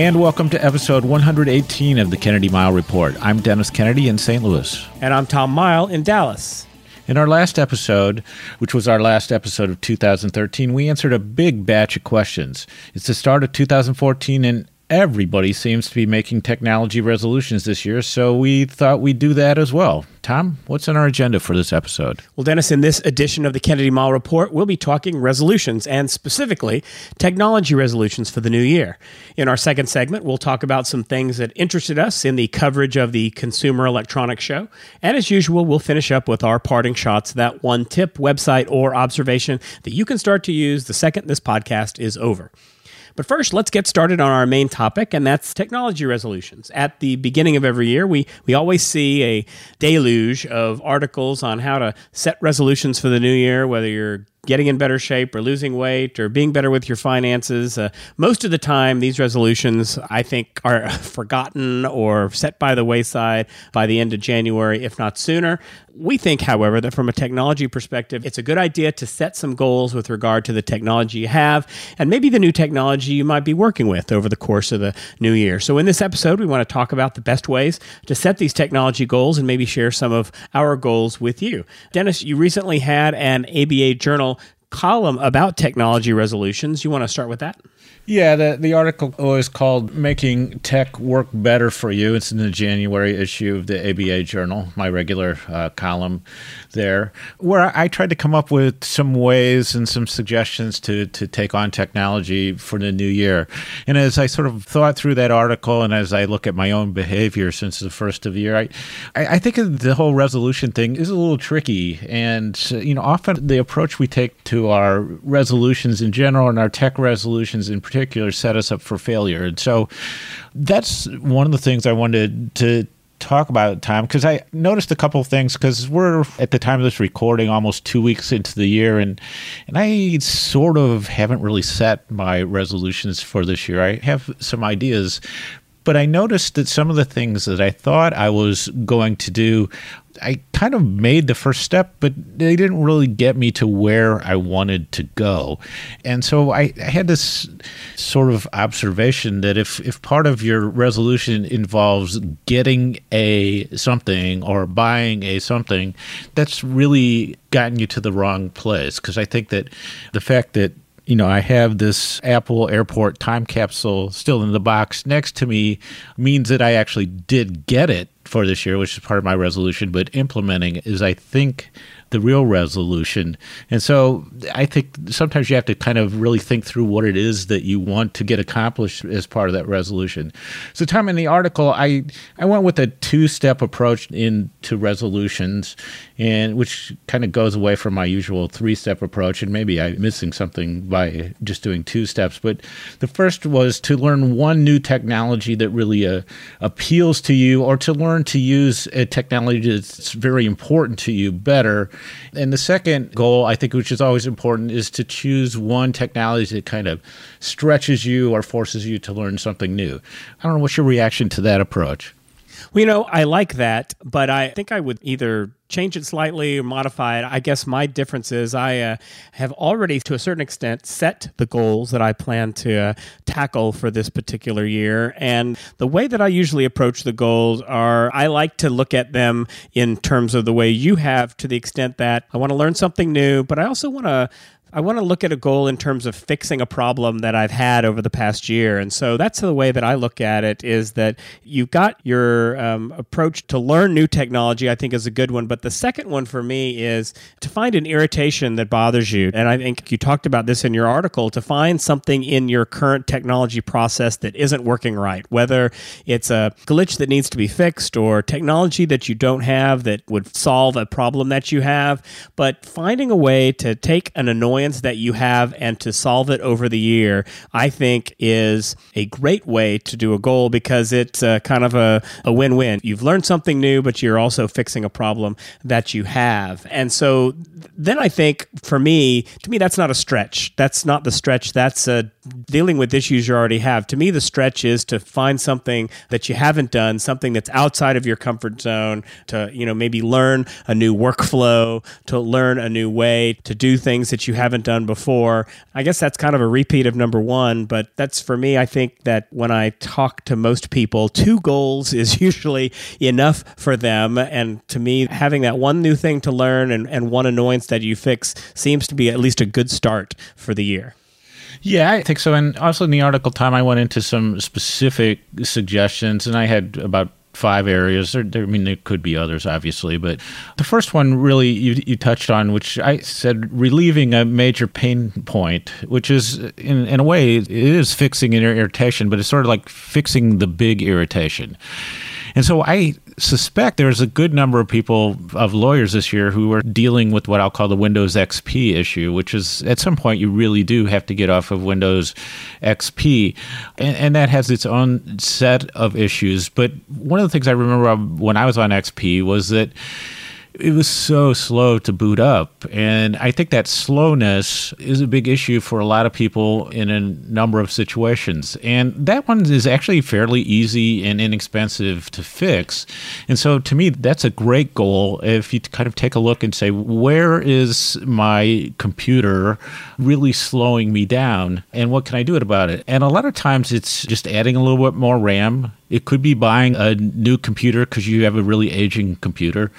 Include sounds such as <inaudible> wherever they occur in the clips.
And welcome to episode 118 of the Kennedy Mighell Report. I'm Dennis Kennedy in St. Louis. And I'm Tom Mighell in Dallas. In our last episode, which was our last episode of 2013, we answered a big batch of questions. It's the start of 2014, and everybody seems to be making technology resolutions this year, so we thought we'd do that as well. Tom, what's on our agenda for this episode? Well, Dennis, in this edition of the Kennedy Mighell Report, we'll be talking resolutions and specifically technology resolutions for the new year. In our second segment, we'll talk about some things that interested us in the coverage of the Consumer Electronics Show. And as usual, we'll finish up with our parting shots that one tip, website, or observation that you can start to use the second this podcast is over. But first, let's get started on our main topic, and that's technology resolutions. At the beginning of every year, we, we always see a deluge of articles on how to set resolutions for the new year, whether you're getting in better shape or losing weight or being better with your finances. Uh, most of the time, these resolutions, I think, are <laughs> forgotten or set by the wayside by the end of January, if not sooner. We think, however, that from a technology perspective, it's a good idea to set some goals with regard to the technology you have and maybe the new technology you might be working with over the course of the new year. So, in this episode, we want to talk about the best ways to set these technology goals and maybe share some of our goals with you. Dennis, you recently had an ABA Journal column about technology resolutions. You want to start with that? Yeah, the, the article was called Making Tech Work Better for You. It's in the January issue of the ABA Journal, my regular uh, column there, where I, tried to come up with some ways and some suggestions to, to take on technology for the new year. And as I sort of thought through that article and as I look at my own behavior since the first of the year, I, I think the whole resolution thing is a little tricky. And, you know, often the approach we take to our resolutions in general and our tech resolutions in particular particular set us up for failure. And so that's one of the things I wanted to talk about Tom because I noticed a couple of things because we're at the time of this recording almost two weeks into the year and and I sort of haven't really set my resolutions for this year. I have some ideas, but I noticed that some of the things that I thought I was going to do I kind of made the first step, but they didn't really get me to where I wanted to go. And so I, I, had this sort of observation that if, if part of your resolution involves getting a something or buying a something, that's really gotten you to the wrong place. Because I think that the fact that you know, I have this Apple Airport time capsule still in the box next to me means that I actually did get it for this year, which is part of my resolution. But implementing is, I think, the real resolution. And so I think sometimes you have to kind of really think through what it is that you want to get accomplished as part of that resolution. So, Tom, in the article, I, I went with a two step approach into resolutions, and which kind of goes away from my usual three step approach. And maybe I'm missing something by just doing two steps. But the first was to learn one new technology that really uh, appeals to you, or to learn to use a technology that's very important to you better and the second goal, I think, which is always important, is to choose one technology that kind of stretches you or forces you to learn something new. I don't know what's your reaction to that approach. Well, you know, I like that, but I think I would either change it slightly or modify it. I guess my difference is I uh, have already, to a certain extent, set the goals that I plan to uh, tackle for this particular year. And the way that I usually approach the goals are I like to look at them in terms of the way you have, to the extent that I want to learn something new, but I also want to I want to look at a goal in terms of fixing a problem that I've had over the past year. And so that's the way that I look at it is that you've got your um, approach to learn new technology, I think is a good one. But the second one for me is to find an irritation that bothers you. And I think you talked about this in your article to find something in your current technology process that isn't working right, whether it's a glitch that needs to be fixed or technology that you don't have that would solve a problem that you have. But finding a way to take an annoying annoyance that you have and to solve it over the year, I think is a great way to do a goal because it's uh, kind of a, a win win. You've learned something new, but you're also fixing a problem that you have. And so then I think for me, to me, that's not a stretch. That's not the stretch. That's uh, dealing with issues you already have. To me, the stretch is to find something that you haven't done, something that's outside of your comfort zone, to, you know, maybe learn a new workflow, to learn a new way to do things that you haven't done before. I guess that's kind of a repeat of number one, but that's for me, I think that when I talk to most people, two goals <laughs> is usually enough for them. And to me, having that one new thing to learn and, and one annoyance that you fix seems to be at least a good start for the year. Yeah, I think so. And also in the article Tom, I went into some specific suggestions, and I had about five areas. There, there, I mean, there could be others, obviously, but the first one really you, you touched on, which I said relieving a major pain point, which is in, in a way it is fixing an irritation, but it's sort of like fixing the big irritation. And so I suspect there's a good number of people, of lawyers this year, who are dealing with what I'll call the Windows XP issue, which is at some point you really do have to get off of Windows XP. And, and that has its own set of issues. But one of the things I remember when I was on XP was that it was so slow to boot up. And I think that slowness is a big issue for a lot of people in a number of situations. And that one is actually fairly easy and inexpensive to fix. And so to me, that's a great goal. If you kind of take a look and say, where is my computer really slowing me down? And what can I do about it? And a lot of times it's just adding a little bit more RAM it could be buying a new computer because you have a really aging computer.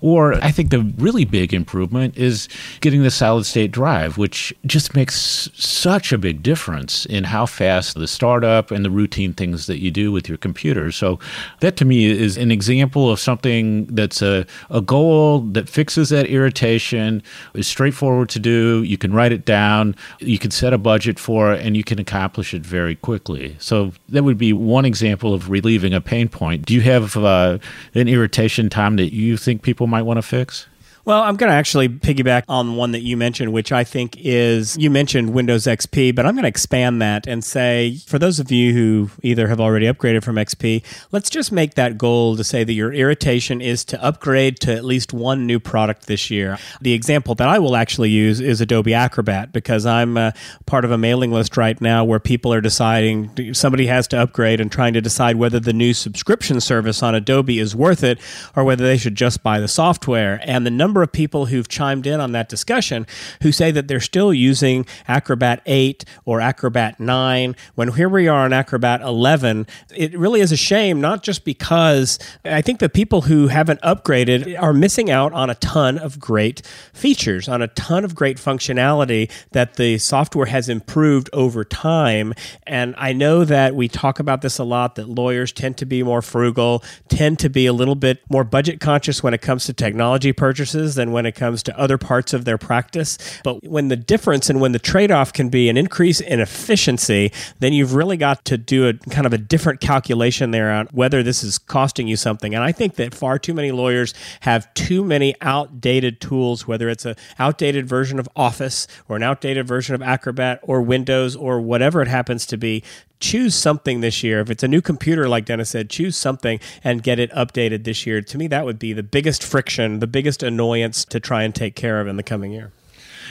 Or I think the really big improvement is getting the solid state drive, which just makes such a big difference in how fast the startup and the routine things that you do with your computer. So that to me is an example of something that's a, a goal that fixes that irritation, is straightforward to do. You can write it down, you can set a budget for it, and you can accomplish it very quickly. So that would be one example of relieving a pain point. Do you have uh, an irritation, Tom, that you think people might want to fix? Well, I'm going to actually piggyback on one that you mentioned, which I think is you mentioned Windows XP, but I'm going to expand that and say for those of you who either have already upgraded from XP, let's just make that goal to say that your irritation is to upgrade to at least one new product this year. The example that I will actually use is Adobe Acrobat because I'm uh, part of a mailing list right now where people are deciding somebody has to upgrade and trying to decide whether the new subscription service on Adobe is worth it or whether they should just buy the software. And the number number of people who've chimed in on that discussion who say that they're still using Acrobat 8 or Acrobat 9 when here we are on Acrobat 11. It really is a shame, not just because I think the people who haven't upgraded are missing out on a ton of great features, on a ton of great functionality that the software has improved over time. And I know that we talk about this a lot that lawyers tend to be more frugal, tend to be a little bit more budget conscious when it comes to technology purchases than when it comes to other parts of their practice. But when the difference and when the trade off can be an increase in efficiency, then you've really got to do a kind of a different calculation there on whether this is costing you something. And I think that far too many lawyers have too many outdated tools, whether it's an outdated version of Office or an outdated version of Acrobat or Windows or whatever it happens to be, choose something this year. If it's a new computer, like Dennis said, choose something and get it updated this year. To me, that would be the biggest friction, the biggest annoyance to try and take care of in the coming year.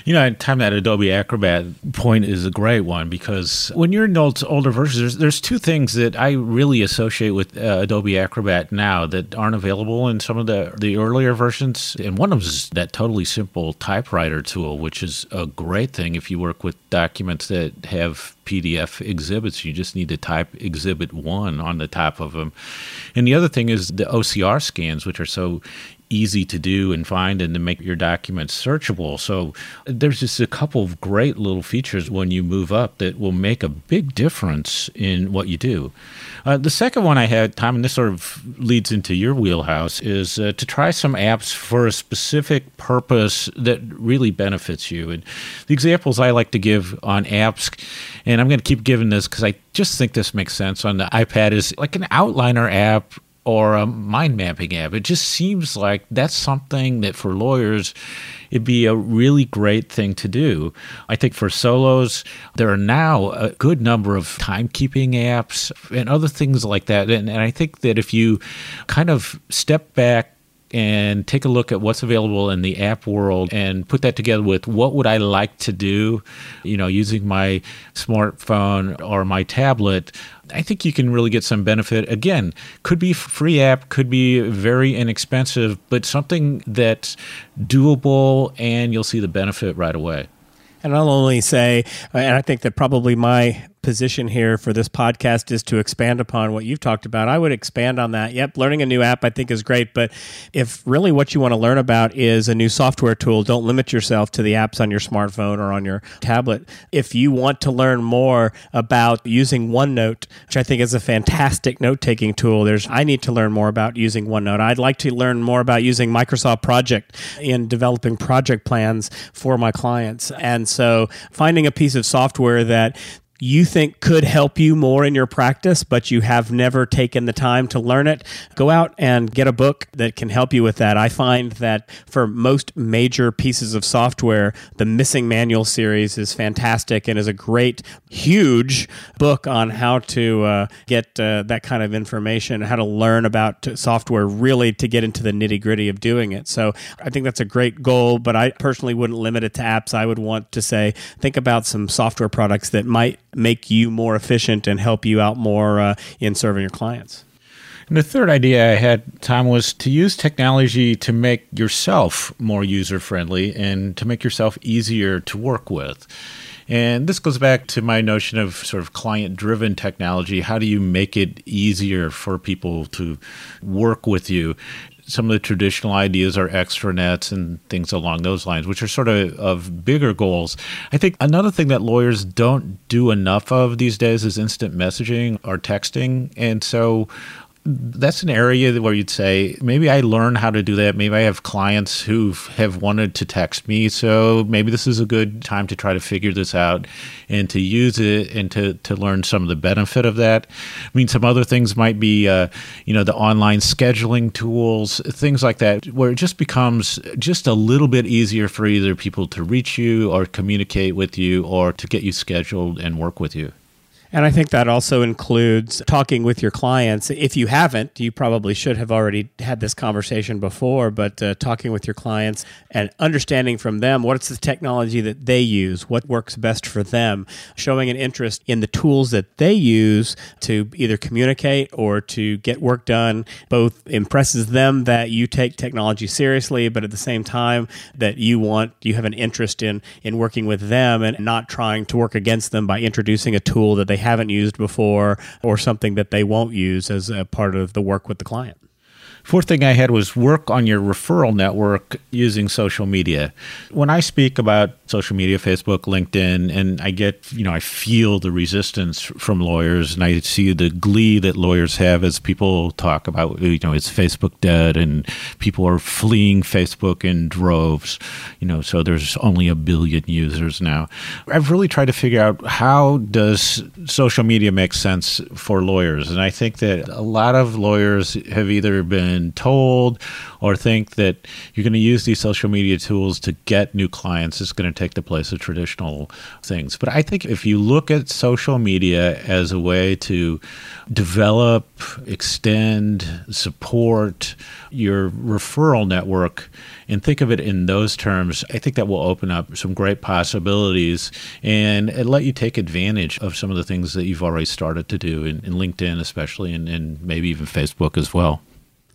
You know, Tom that Adobe Acrobat point is a great one because when you're in older versions, there's, there's two things that I really associate with uh, Adobe Acrobat now that aren't available in some of the, the earlier versions. And one of them is that totally simple typewriter tool, which is a great thing if you work with documents that have PDF exhibits. You just need to type exhibit one on the top of them. And the other thing is the OCR scans, which are so easy to do and find and to make your documents searchable. So there's just a couple of great little features when you move up that will make a big difference in what you do. Uh, the second one I had, Tom, and this sort of leads into your wheelhouse, is uh, to try some apps for a specific purpose that really benefits you. And the examples I like to give on apps, and I'm going to keep giving this because I just think this makes sense on the iPad, is like an outliner app or a mind mapping app. It just seems like that's something that for lawyers, it'd be a really great thing to do. I think for solos, there are now a good number of timekeeping apps and other things like that. And, and I think that if you kind of step back and take a look at what's available in the app world and put that together with what would I like to do, you know, using my smartphone or my tablet, I think you can really get some benefit. Again, could be free app, could be very inexpensive, but something that's doable and you'll see the benefit right away. And I'll only say, and I think that probably my position here for this podcast is to expand upon what you've talked about. I would expand on that. Yep, learning a new app I think is great, but if really what you want to learn about is a new software tool, don't limit yourself to the apps on your smartphone or on your tablet. If you want to learn more about using OneNote, which I think is a fantastic note-taking tool, there's I need to learn more about using OneNote. I'd like to learn more about using Microsoft Project in developing project plans for my clients. And so finding a piece of software that you think could help you more in your practice, but you have never taken the time to learn it, go out and get a book that can help you with that. I find that for most major pieces of software, the Missing Manual series is fantastic and is a great, huge book on how to uh, get uh, that kind of information, how to learn about software really to get into the nitty gritty of doing it. So I think that's a great goal, but I personally wouldn't limit it to apps. I would want to say, think about some software products that might make you more efficient and help you out more uh, in serving your clients. And the third idea I had, Tom, was to use technology to make yourself more user friendly and to make yourself easier to work with. And this goes back to my notion of sort of client driven technology. How do you make it easier for people to work with you? Some of the traditional ideas are extranets and things along those lines, which are sort of of bigger goals. I think another thing that lawyers don't do enough of these days is instant messaging or texting, and so that's an area where you'd say maybe I learn how to do that. Maybe I have clients who have wanted to text me, so maybe this is a good time to try to figure this out and to use it and to to learn some of the benefit of that. I mean, some other things might be, uh, you know, the online scheduling tools, things like that, where it just becomes just a little bit easier for either people to reach you or communicate with you or to get you scheduled and work with you. And I think that also includes talking with your clients. If you haven't, you probably should have already had this conversation before, but uh, talking with your clients and understanding from them what's the technology that they use, what works best for them, showing an interest in the tools that they use to either communicate or to get work done, both impresses them that you take technology seriously, but at the same time that you want, you have an interest in, in working with them and not trying to work against them by introducing a tool that they they haven't used before or something that they won't use as a part of the work with the client. Fourth thing I had was work on your referral network using social media. When I speak about social media, Facebook, LinkedIn, and I get, you know, I feel the resistance from lawyers and I see the glee that lawyers have as people talk about, you know, is Facebook dead and people are fleeing Facebook in droves, you know, so there's only a billion users now. I've really tried to figure out how does social media make sense for lawyers? And I think that a lot of lawyers have either been been told or think that you're going to use these social media tools to get new clients is going to take the place of traditional things. But I think if you look at social media as a way to develop, extend, support your referral network, and think of it in those terms, I think that will open up some great possibilities and let you take advantage of some of the things that you've already started to do in, in LinkedIn, especially, and, and maybe even Facebook as well.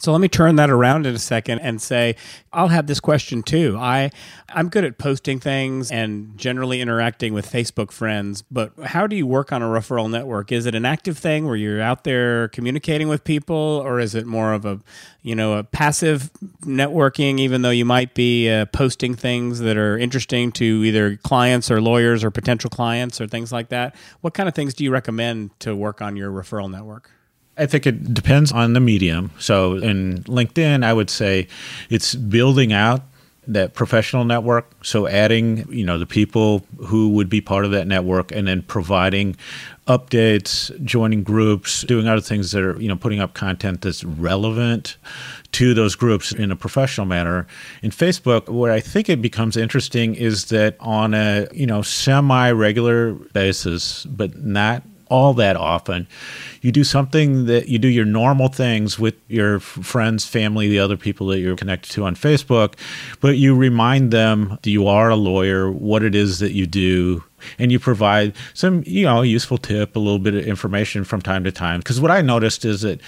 So let me turn that around in a second and say I'll have this question too. I I'm good at posting things and generally interacting with Facebook friends, but how do you work on a referral network? Is it an active thing where you're out there communicating with people or is it more of a, you know, a passive networking even though you might be uh, posting things that are interesting to either clients or lawyers or potential clients or things like that? What kind of things do you recommend to work on your referral network? I think it depends on the medium. So in LinkedIn, I would say it's building out that professional network. So adding, you know, the people who would be part of that network and then providing updates, joining groups, doing other things that are, you know, putting up content that's relevant to those groups in a professional manner. In Facebook, where I think it becomes interesting is that on a, you know, semi-regular basis, but not all that often. You do something that you do your normal things with your friends, family, the other people that you're connected to on Facebook, but you remind them that you are a lawyer, what it is that you do, and you provide some you know useful tip a little bit of information from time to time. Because what i noticed is that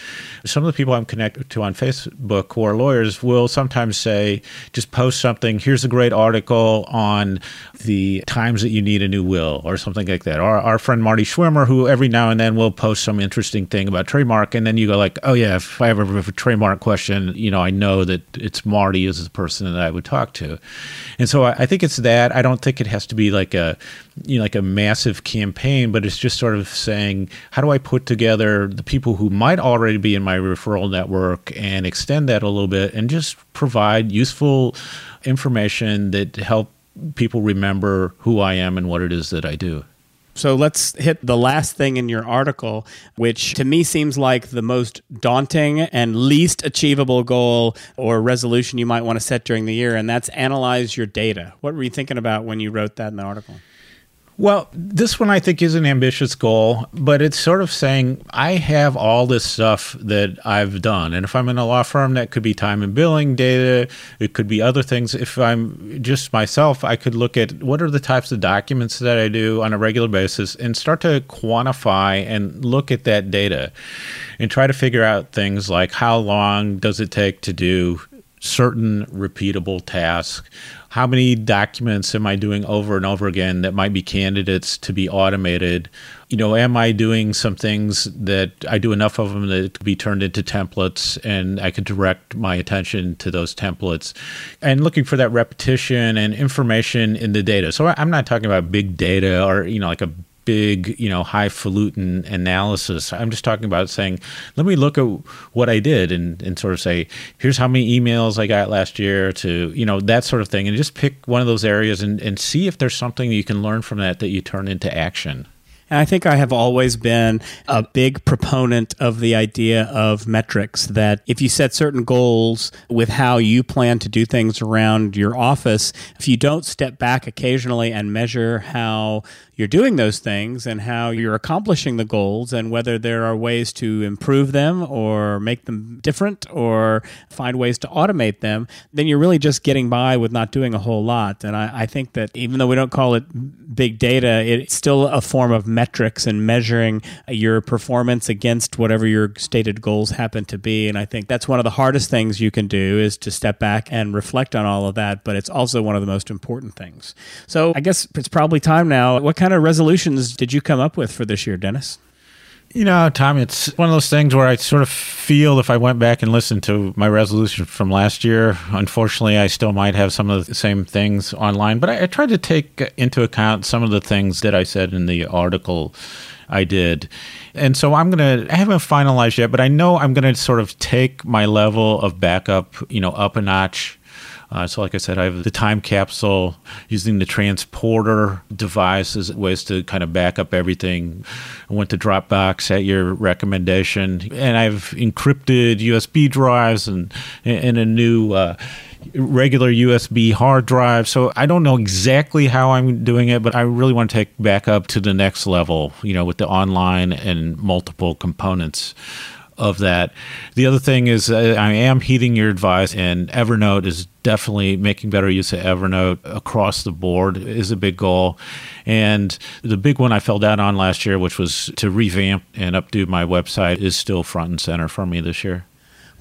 some of the people i'm connected to on facebook who are lawyers will sometimes say just post something. Here's a great article on the times that you need a new will or something like that. Or our friend marty schwimmer who every now and then will post some interesting thing about trademark and then you go like oh yeah if i ever have a trademark question you know i know that it's marty is the person that i would talk to. And so I, I think it's that. I don't think it has to be like a you know, like a massive campaign, but it's just sort of saying, how do I put together the people who might already be in my referral network and extend that a little bit and just provide useful information that help people remember who I am and what it is that I do. So let's hit the last thing in your article, which to me seems like the most daunting and least achievable goal or resolution you might want to set during the year, and that's analyze your data. What were you thinking about when you wrote that in the article? Well, this one I think is an ambitious goal, but it's sort of saying I have all this stuff that I've done. And if I'm in a law firm, that could be time and billing data, it could be other things. If I'm just myself, I could look at what are the types of documents that I do on a regular basis and start to quantify and look at that data and try to figure out things like how long does it take to do certain repeatable tasks how many documents am I doing over and over again that might be candidates to be automated? You know, am I doing some things that I do enough of them that could be turned into templates and I could direct my attention to those templates and looking for that repetition and information in the data. So I'm not talking about big data or, you know, like a big, you know, highfalutin analysis. I'm just talking about saying, let me look at what I did and, and sort of say, here's how many emails I got last year to, you know, that sort of thing. And just pick one of those areas and, and see if there's something you can learn from that that you turn into action. And I think I have always been a big proponent of the idea of metrics that if you set certain goals with how you plan to do things around your office, if you don't step back occasionally and measure how you're doing those things and how you're accomplishing the goals and whether there are ways to improve them or make them different or find ways to automate them, then you're really just getting by with not doing a whole lot. And I, I think that even though we don't call it big data, it's still a form of metrics and measuring your performance against whatever your stated goals happen to be. And I think that's one of the hardest things you can do is to step back and reflect on all of that. But it's also one of the most important things. So I guess it's probably time now. What of resolutions did you come up with for this year, Dennis? You know, Tom, it's one of those things where I sort of feel if I went back and listened to my resolution from last year, unfortunately, I still might have some of the same things online. But I, I tried to take into account some of the things that I said in the article I did. And so I'm going to, I haven't finalized yet, but I know I'm going to sort of take my level of backup, you know, up a notch uh, so, like I said, I have the time capsule using the transporter device as ways to kind of back up everything. I went to Dropbox at your recommendation, and I've encrypted USB drives and and a new. Uh, regular USB hard drive. So I don't know exactly how I'm doing it, but I really want to take backup to the next level, you know, with the online and multiple components of that. The other thing is uh, I am heeding your advice, and Evernote is definitely making better use of Evernote across the board is a big goal. And the big one I fell down on last year, which was to revamp and updo my website, is still front and center for me this year.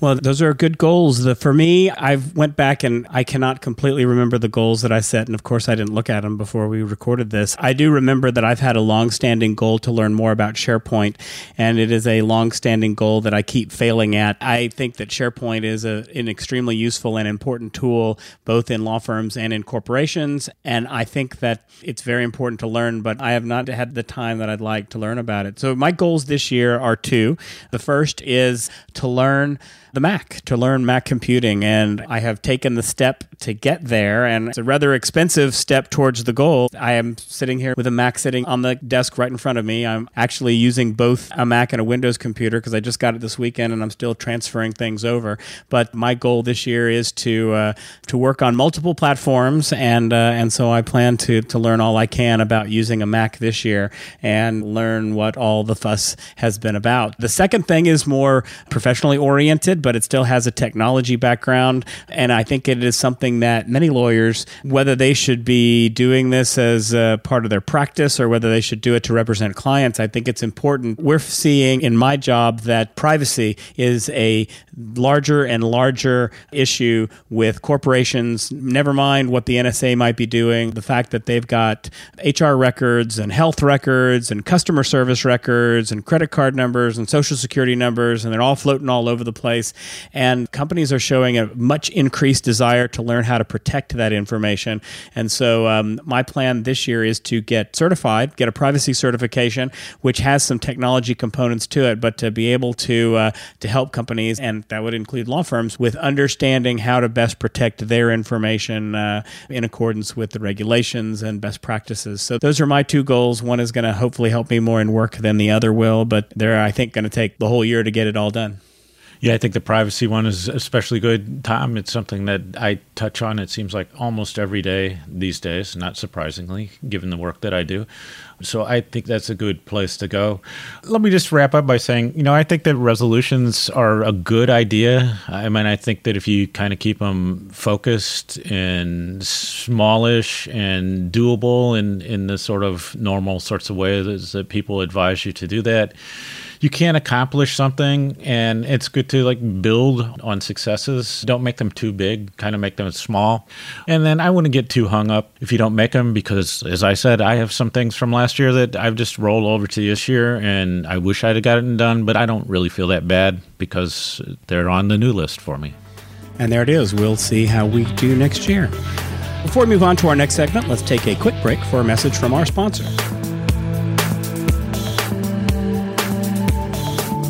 Well, those are good goals. The, for me, I've went back and I cannot completely remember the goals that I set, and of course, I didn't look at them before we recorded this. I do remember that I've had a long-standing goal to learn more about SharePoint, and it is a long-standing goal that I keep failing at. I think that SharePoint is a, an extremely useful and important tool, both in law firms and in corporations, and I think that it's very important to learn. But I have not had the time that I'd like to learn about it. So my goals this year are two. The first is to learn the Mac, to learn Mac computing. And I have taken the step to get there. And it's a rather expensive step towards the goal. I am sitting here with a Mac sitting on the desk right in front of me. I'm actually using both a Mac and a Windows computer because I just got it this weekend and I'm still transferring things over. But my goal this year is to uh, to work on multiple platforms, and uh, and so I plan to to learn all I can about using a Mac this year and learn what all the fuss has been about. The second thing is more professionally oriented, but it still has a technology background, and I think it is something that many lawyers, whether they should be doing this as part of their practice or whether they should do it to represent clients, I think it's important. We're seeing in my job that privacy is a larger and larger issue with corporations. Never mind what the NSA might be doing, the fact that they've got HR records and health records and customer service records and credit card numbers and social security numbers, and they're all floating all over the place. And companies are showing a much increased desire to learn how to protect that information. And so, um, my plan this year is to get certified, get a privacy certification, which has some technology components to it, but to be able to uh, to help companies and that would include law firms, with understanding how to best protect their information uh, in accordance with the regulations and best practices. So those are my two goals. One is going to hopefully help me more in work than the other will, but they're, I think, going to take the whole year to get it all done. Yeah, I think the privacy one is especially good, Tom. It's something that I touch on, it seems like almost every day these days, not surprisingly, given the work that I do. So I think that's a good place to go. Let me just wrap up by saying, you know, I think that resolutions are a good idea. I mean, I think that if you kind of keep them focused and smallish and doable in, in the sort of normal sorts of ways that people advise you to do that, you can't accomplish something and it's good to like build on successes. Don't make them too big kind of make them small. And then i wouldn't get too hung up if you don't make them because as i said i have some things from last year that i've just rolled over to this year and i wish i'd have gotten done but i don't really feel that bad because they're on the new list for me. And there it is. We'll see how we do next year. Before we move on to our next segment let's take a quick break for a message from our sponsor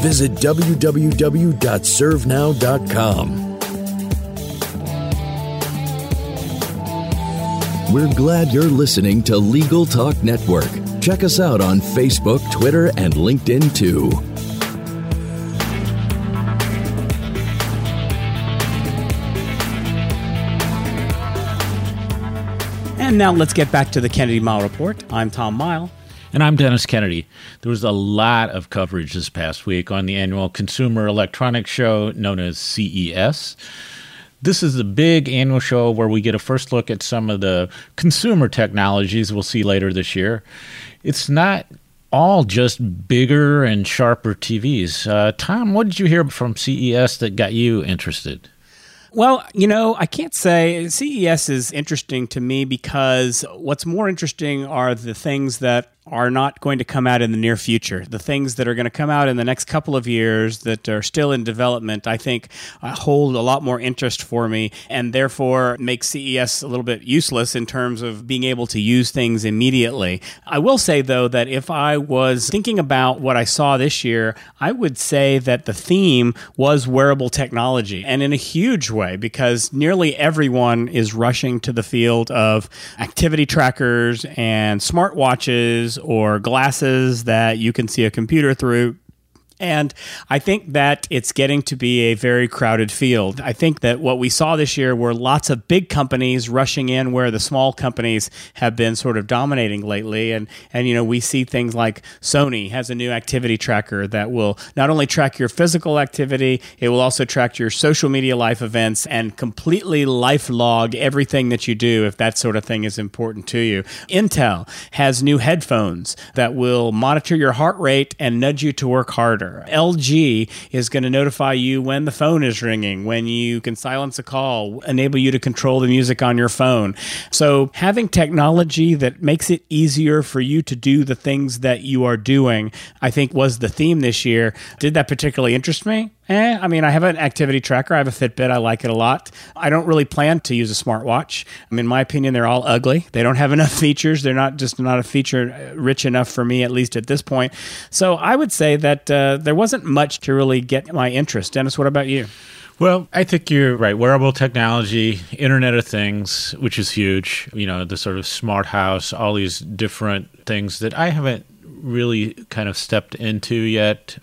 Visit www.servenow.com. We're glad you're listening to Legal Talk Network. Check us out on Facebook, Twitter, and LinkedIn too. And now let's get back to the Kennedy Mighell Report. I'm Tom Mighell. And I'm Dennis Kennedy. There was a lot of coverage this past week on the annual Consumer Electronics Show known as CES. This is the big annual show where we get a first look at some of the consumer technologies we'll see later this year. It's not all just bigger and sharper TVs. Uh, Tom, what did you hear from CES that got you interested? Well, you know, I can't say CES is interesting to me because what's more interesting are the things that are not going to come out in the near future. The things that are going to come out in the next couple of years that are still in development, I think, uh, hold a lot more interest for me and therefore make CES a little bit useless in terms of being able to use things immediately. I will say, though, that if I was thinking about what I saw this year, I would say that the theme was wearable technology and in a huge way because nearly everyone is rushing to the field of activity trackers and smartwatches or glasses that you can see a computer through and I think that it's getting to be a very crowded field. I think that what we saw this year were lots of big companies rushing in where the small companies have been sort of dominating lately. And, and you know, we see things like Sony has a new activity tracker that will not only track your physical activity, it will also track your social media life events and completely life log everything that you do if that sort of thing is important to you. Intel has new headphones that will monitor your heart rate and nudge you to work harder. LG is going to notify you when the phone is ringing, when you can silence a call, enable you to control the music on your phone. So having technology that makes it easier for you to do the things that you are doing, I think was the theme this year. Did that particularly interest me? Eh, I mean, I have an activity tracker. I have a Fitbit. I like it a lot. I don't really plan to use a smartwatch. I mean, in my opinion, they're all ugly. They don't have <laughs> enough features. They're not just not a feature rich enough for me, at least at this point. So I would say that uh, there wasn't much to really get my interest. Dennis, what about you? Well, I think you're right. Wearable technology, Internet of Things, which is huge, you know, the sort of smart house, all these different things that I haven't really kind of stepped into yet.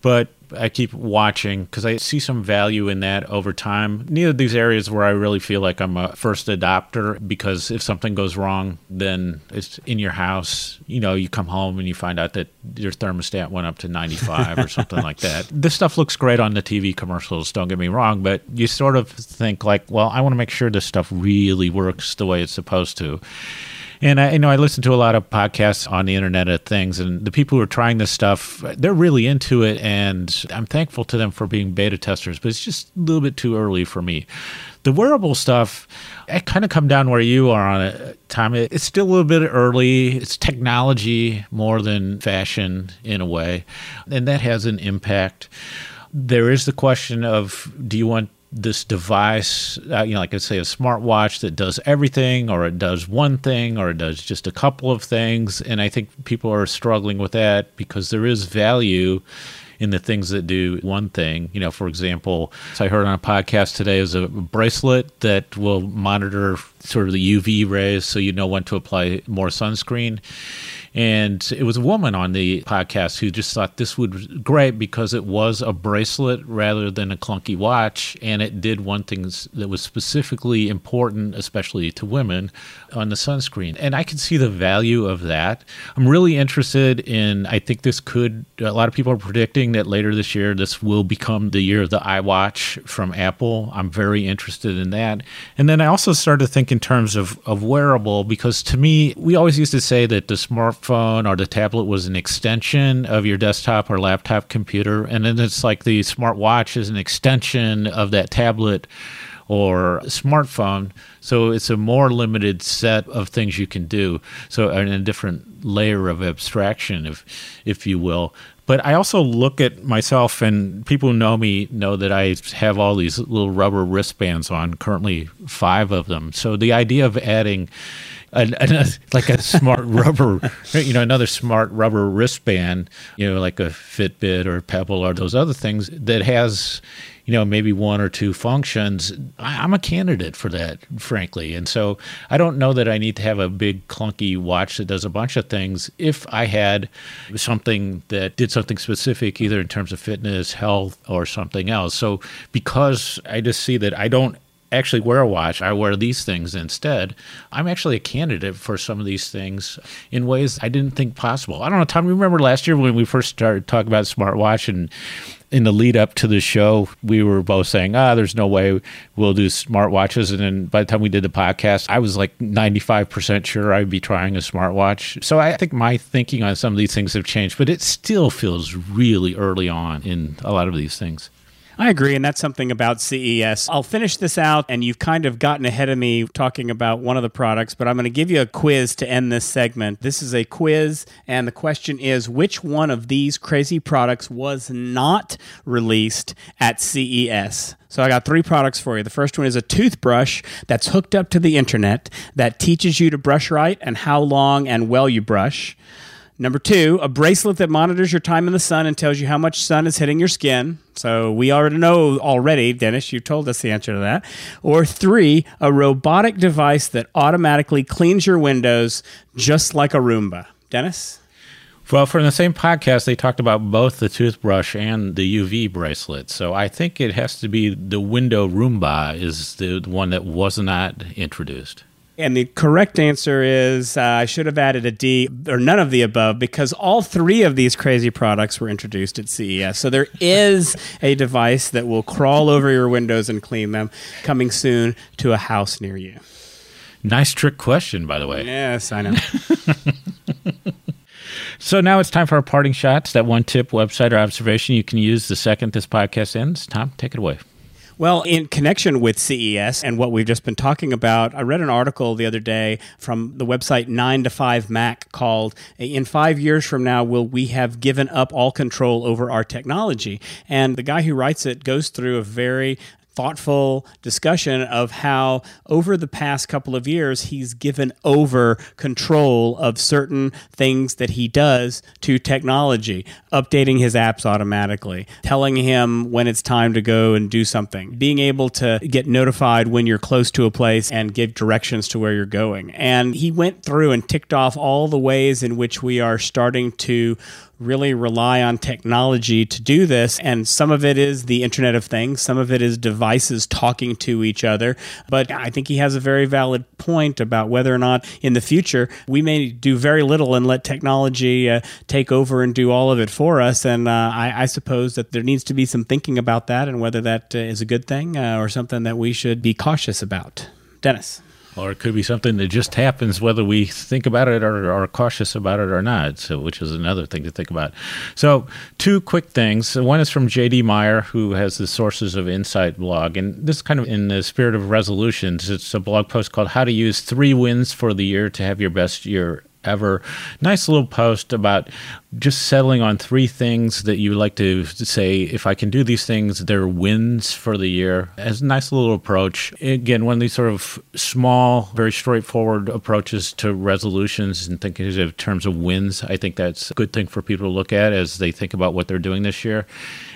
But I keep watching because I see some value in that over time. Neither of these areas where I really feel like I'm a first adopter because if something goes wrong, then it's in your house. You know, you come home and you find out that your thermostat went up to 95 or something like that. <laughs> This stuff looks great on the TV commercials, don't get me wrong, but you sort of think like, well, I want to make sure this stuff really works the way it's supposed to. And I you know I listen to a lot of podcasts on the Internet of Things, and the people who are trying this stuff, they're really into it, and I'm thankful to them for being beta testers. But it's just a little bit too early for me. The wearable stuff, I kind of come down where you are on it, Tom. It's still a little bit early. It's technology more than fashion in a way, and that has an impact. There is the question of do you want this device, uh, you know, like I say, a smartwatch that does everything, or it does one thing, or it does just a couple of things. And I think people are struggling with that because there is value in the things that do one thing. You know, for example, I heard on a podcast today is a bracelet that will monitor sort of the UV rays so you know when to apply more sunscreen. And it was a woman on the podcast who just thought this would be great because it was a bracelet rather than a clunky watch. And it did one thing that was specifically important, especially to women, on the sunscreen. And I can see the value of that. I'm really interested in, I think this could, a lot of people are predicting that later this year, this will become the year of the iWatch from Apple. I'm very interested in that. And then I also started to think in terms of, of wearable because to me, we always used to say that the smart smartphone or the tablet was an extension of your desktop or laptop computer. And then it's like the smartwatch is an extension of that tablet or smartphone. So it's a more limited set of things you can do. So in a different layer of abstraction, if if you will. But I also look at myself, and people who know me know that I have all these little rubber wristbands on. Currently, five of them. So the idea of adding a, like a smart <laughs> rubber, you know, another smart rubber wristband, you know, like a Fitbit or Pebble or those other things that has, you know, maybe one or two functions. I'm a candidate for that, frankly. And so I don't know that I need to have a big clunky watch that does a bunch of things. If I had something that did something specific, either in terms of fitness, health, or something else. So because I just see that I don't actually wear a watch. I wear these things instead. I'm actually a candidate for some of these things in ways I didn't think possible. I don't know, Tom, you remember last year when we first started talking about smartwatch and in the lead up to the show, we were both saying, ah, there's no way we'll do smartwatches. And then by the time we did the podcast, I was like 95% sure I'd be trying a smartwatch. So I think my thinking on some of these things have changed, but it still feels really early on in a lot of these things. I agree, and that's something about CES. I'll finish this out, and you've kind of gotten ahead of me talking about one of the products, but I'm going to give you a quiz to end this segment. This is a quiz, and the question is which one of these crazy products was not released at CES? So I got three products for you. The first one is a toothbrush that's hooked up to the internet that teaches you to brush right and how long and well you brush. Number two, a bracelet that monitors your time in the sun and tells you how much sun is hitting your skin. So we already know already, Dennis, you told us the answer to that. Or three, a robotic device that automatically cleans your windows just like a Roomba. Dennis? Well, for the same podcast, they talked about both the toothbrush and the UV bracelet. So I think it has to be the window Roomba is the one that was not introduced. And the correct answer is uh, I should have added a D or none of the above because all three of these crazy products were introduced at CES. So there is a device that will crawl over your windows and clean them coming soon to a house near you. Nice trick question, by the way. Yes, I know. <laughs> So now it's time for our parting shots. That one tip, website, or observation you can use the second this podcast ends. Tom, take it away. Well, in connection with CES and what we've just been talking about, I read an article the other day from the website 9 to 5 Mac called In Five Years From Now, Will We Have Given Up All Control Over Our Technology? And the guy who writes it goes through a very thoughtful discussion of how over the past couple of years he's given over control of certain things that he does to technology updating his apps automatically telling him when it's time to go and do something being able to get notified when you're close to a place and give directions to where you're going. And he went through and ticked off all the ways in which we are starting to really rely on technology to do this. And some of it is the Internet of Things, some of it is devices talking to each other. But I think he has a very valid point about whether or not in the future we may do very little and let technology uh, take over and do all of it for us. And uh, I, I, suppose that there needs to be some thinking about that and whether that uh, is a good thing uh, or something that we should be cautious about. Dennis or it could be something that just happens whether we think about it or are cautious about it or not so which is another thing to think about. So two quick things. One is from JD Meier who has the sources of insight blog and this is kind of in the spirit of resolutions. It's a blog post called how to use three wins for the year to have your best year ever. Nice little post about just settling on three things that you like to say, if I can do these things, they're wins for the year. As a nice little approach. Again, one of these sort of small, very straightforward approaches to resolutions and thinking in terms of wins. I think that's a good thing for people to look at as they think about what they're doing this year.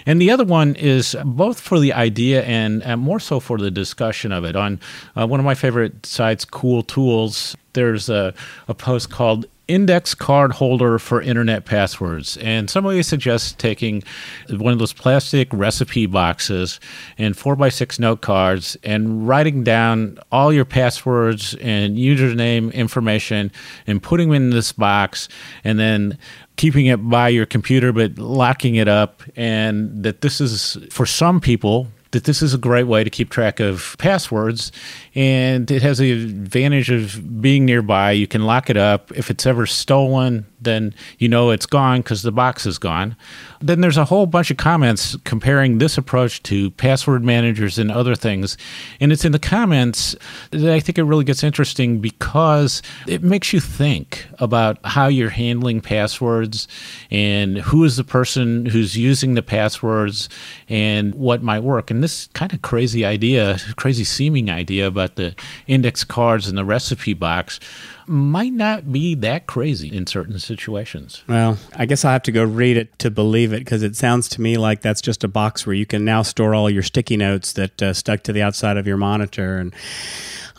And the other one is both for the idea and, more so for the discussion of it. On uh, one of my favorite sites, Cool Tools, there's a, a post called index card holder for internet passwords. And somebody suggests taking one of those plastic recipe boxes and four by six note cards and writing down all your passwords and username information and putting them in this box and then keeping it by your computer but locking it up and that this is for some people that this is a great way to keep track of passwords and it has the advantage of being nearby. You can lock it up. If it's ever stolen then you know it's gone because the box is gone. Then there's a whole bunch of comments comparing this approach to password managers and other things. And it's in the comments that I think it really gets interesting because it makes you think about how you're handling passwords and who is the person who's using the passwords and what might work. And this kind of crazy idea, crazy seeming idea about the index cards and the recipe box might not be that crazy in certain situations. Well, I guess I'll have to go read it to believe it because it sounds to me like that's just a box where you can now store all your sticky notes that uh, stuck to the outside of your monitor. And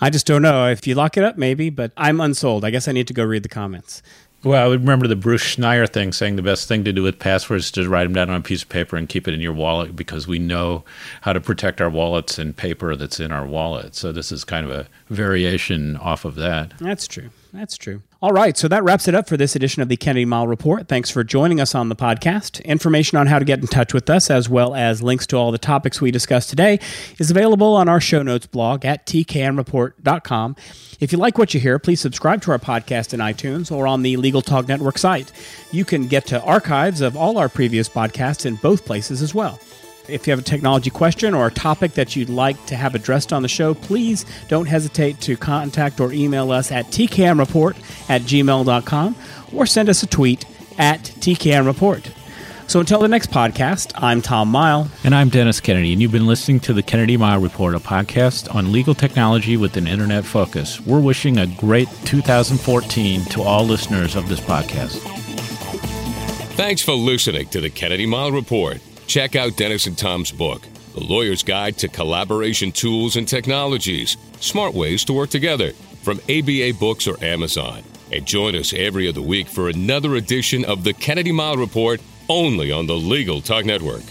I just don't know. If you lock it up, maybe, but I'm unsold. I guess I need to go read the comments. Well, I would remember the Bruce Schneier thing saying the best thing to do with passwords is to write them down on a piece of paper and keep it in your wallet because we know how to protect our wallets and paper that's in our wallet. So this is kind of a variation off of that. That's true. That's true. All right, so that wraps it up for this edition of the Kennedy Mighell Report. Thanks for joining us on the podcast. Information on how to get in touch with us, as well as links to all the topics we discussed today, is available on our show notes blog at tkmreport.com. If you like what you hear, please subscribe to our podcast in iTunes or on the Legal Talk Network site. You can get to archives of all our previous podcasts in both places as well. If you have a technology question or a topic that you'd like to have addressed on the show, please don't hesitate to contact or email us at tkmreport at gmail.com or send us a tweet at tkmreport. So until the next podcast, I'm Tom Mighell. And I'm Dennis Kennedy, and you've been listening to the Kennedy Mighell Report, a podcast on legal technology with an internet focus. We're wishing a great 2014 to all listeners of this podcast. Thanks for listening to the Kennedy Mighell Report. Check out Dennis and Tom's book, The Lawyer's Guide to Collaboration Tools and Technologies Smart Ways to Work Together, from ABA Books or Amazon. And join us every other week for another edition of the Kennedy Mighell Report only on the Legal Talk Network.